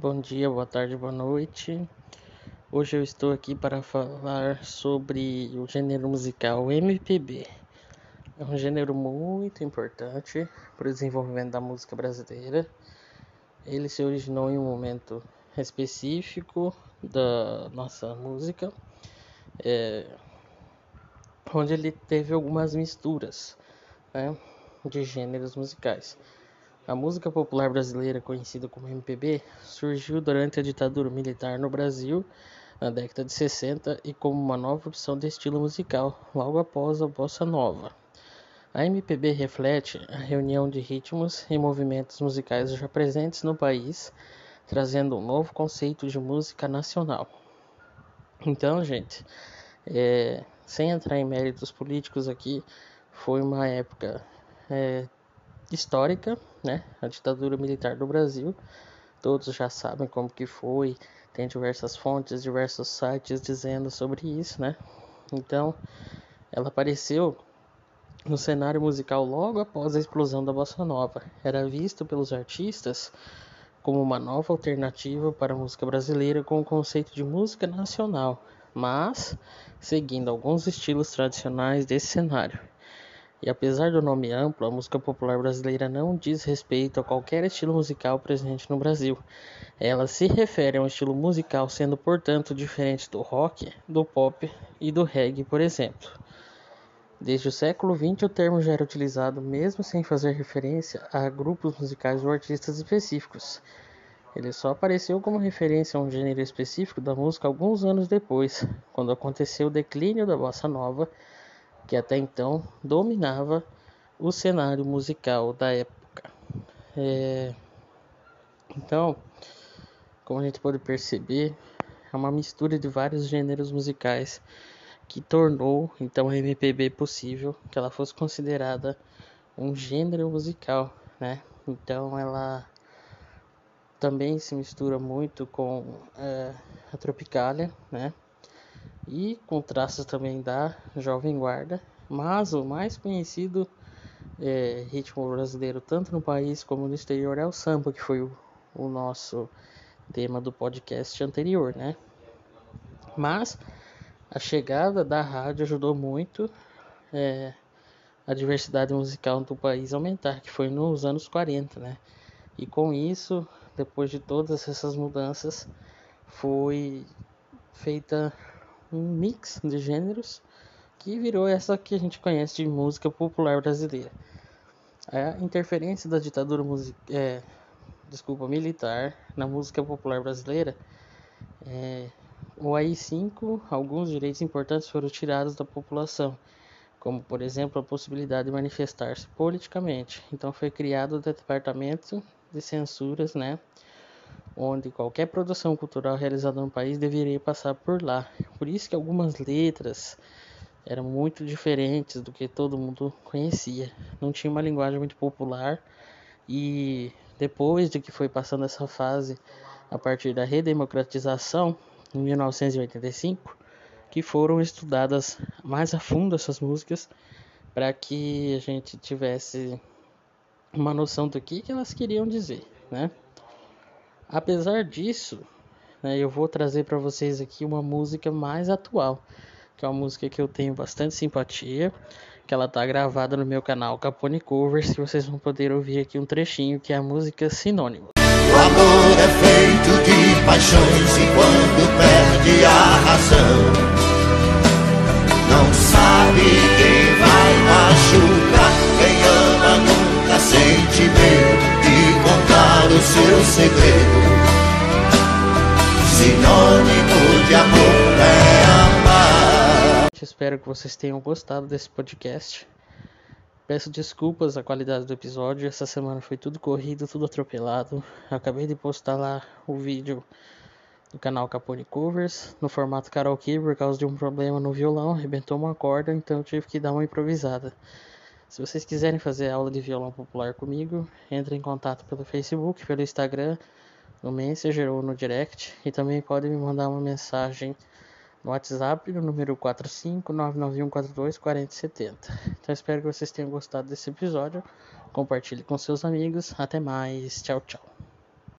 Bom dia, boa tarde, boa noite. Hoje eu estou aqui para falar sobre o gênero musical MPB. É um gênero muito importante para o desenvolvimento da música brasileira. Ele se originou em um momento específico da nossa música, é, onde ele teve algumas misturas né, de gêneros musicais. A música popular brasileira, conhecida como MPB, surgiu durante a ditadura militar no Brasil na década de 60 e como uma nova opção de estilo musical, logo após a bossa nova. A MPB reflete a reunião de ritmos e movimentos musicais já presentes no país, trazendo um novo conceito de música nacional. Então, gente, é, sem entrar em méritos políticos aqui, foi uma época é, histórica, né? A ditadura militar do Brasil. Todos já sabem como que foi. Tem diversas fontes, diversos sites dizendo sobre isso, né? Então, ela apareceu no cenário musical logo após a explosão da bossa nova. Era visto pelos artistas como uma nova alternativa para a música brasileira com o conceito de música nacional, mas seguindo alguns estilos tradicionais desse cenário. E apesar do nome amplo, a música popular brasileira não diz respeito a qualquer estilo musical presente no Brasil. Ela se refere a um estilo musical sendo, portanto, diferente do rock, do pop e do reggae, por exemplo. Desde o século XX, o termo já era utilizado mesmo sem fazer referência a grupos musicais ou artistas específicos. Ele só apareceu como referência a um gênero específico da música alguns anos depois, quando aconteceu o declínio da bossa nova que até então dominava o cenário musical da época. É... Então, como a gente pode perceber, é uma mistura de vários gêneros musicais que tornou então a MPB possível que ela fosse considerada um gênero musical, né? Então ela também se mistura muito com é, a Tropicália, né? E com traços também da Jovem Guarda, mas o mais conhecido é, ritmo brasileiro, tanto no país como no exterior, é o samba, que foi o, o nosso tema do podcast anterior, né? Mas a chegada da rádio ajudou muito é, a diversidade musical do país aumentar, que foi nos anos 40, né? E com isso, depois de todas essas mudanças, foi feita um mix de gêneros que virou essa que a gente conhece de música popular brasileira. A interferência da ditadura é, desculpa, militar na música popular brasileira, é, o AI-5, alguns direitos importantes foram tirados da população, como por exemplo a possibilidade de manifestar-se politicamente. Então foi criado o departamento de censuras, né? Onde qualquer produção cultural realizada no país deveria passar por lá. Por isso que algumas letras eram muito diferentes do que todo mundo conhecia. Não tinha uma linguagem muito popular e depois de que foi passando essa fase a partir da redemocratização em 1985, que foram estudadas mais a fundo essas músicas para que a gente tivesse uma noção do que, que elas queriam dizer, né? Apesar disso, né, eu vou trazer para vocês aqui uma música mais atual, que é uma música que eu tenho bastante simpatia, que ela tá gravada no meu canal Capone Covers, que vocês vão poder ouvir aqui um trechinho, que é a música Sinônimo. O amor é feito de paixões e quando perde a razão, não sabe Espero que vocês tenham gostado desse podcast. Peço desculpas a qualidade do episódio. Essa semana foi tudo corrido, tudo atropelado. Acabei de postar lá o vídeo do canal Capone Covers no formato karaokê por causa de um problema no violão, arrebentou uma corda, então eu tive que dar uma improvisada. Se vocês quiserem fazer aula de violão popular comigo, entre em contato pelo Facebook, pelo Instagram no Messenger ou no Direct e também pode me mandar uma mensagem no WhatsApp no número 45991424070. Então espero que vocês tenham gostado desse episódio. Compartilhe com seus amigos. Até mais. Tchau, tchau.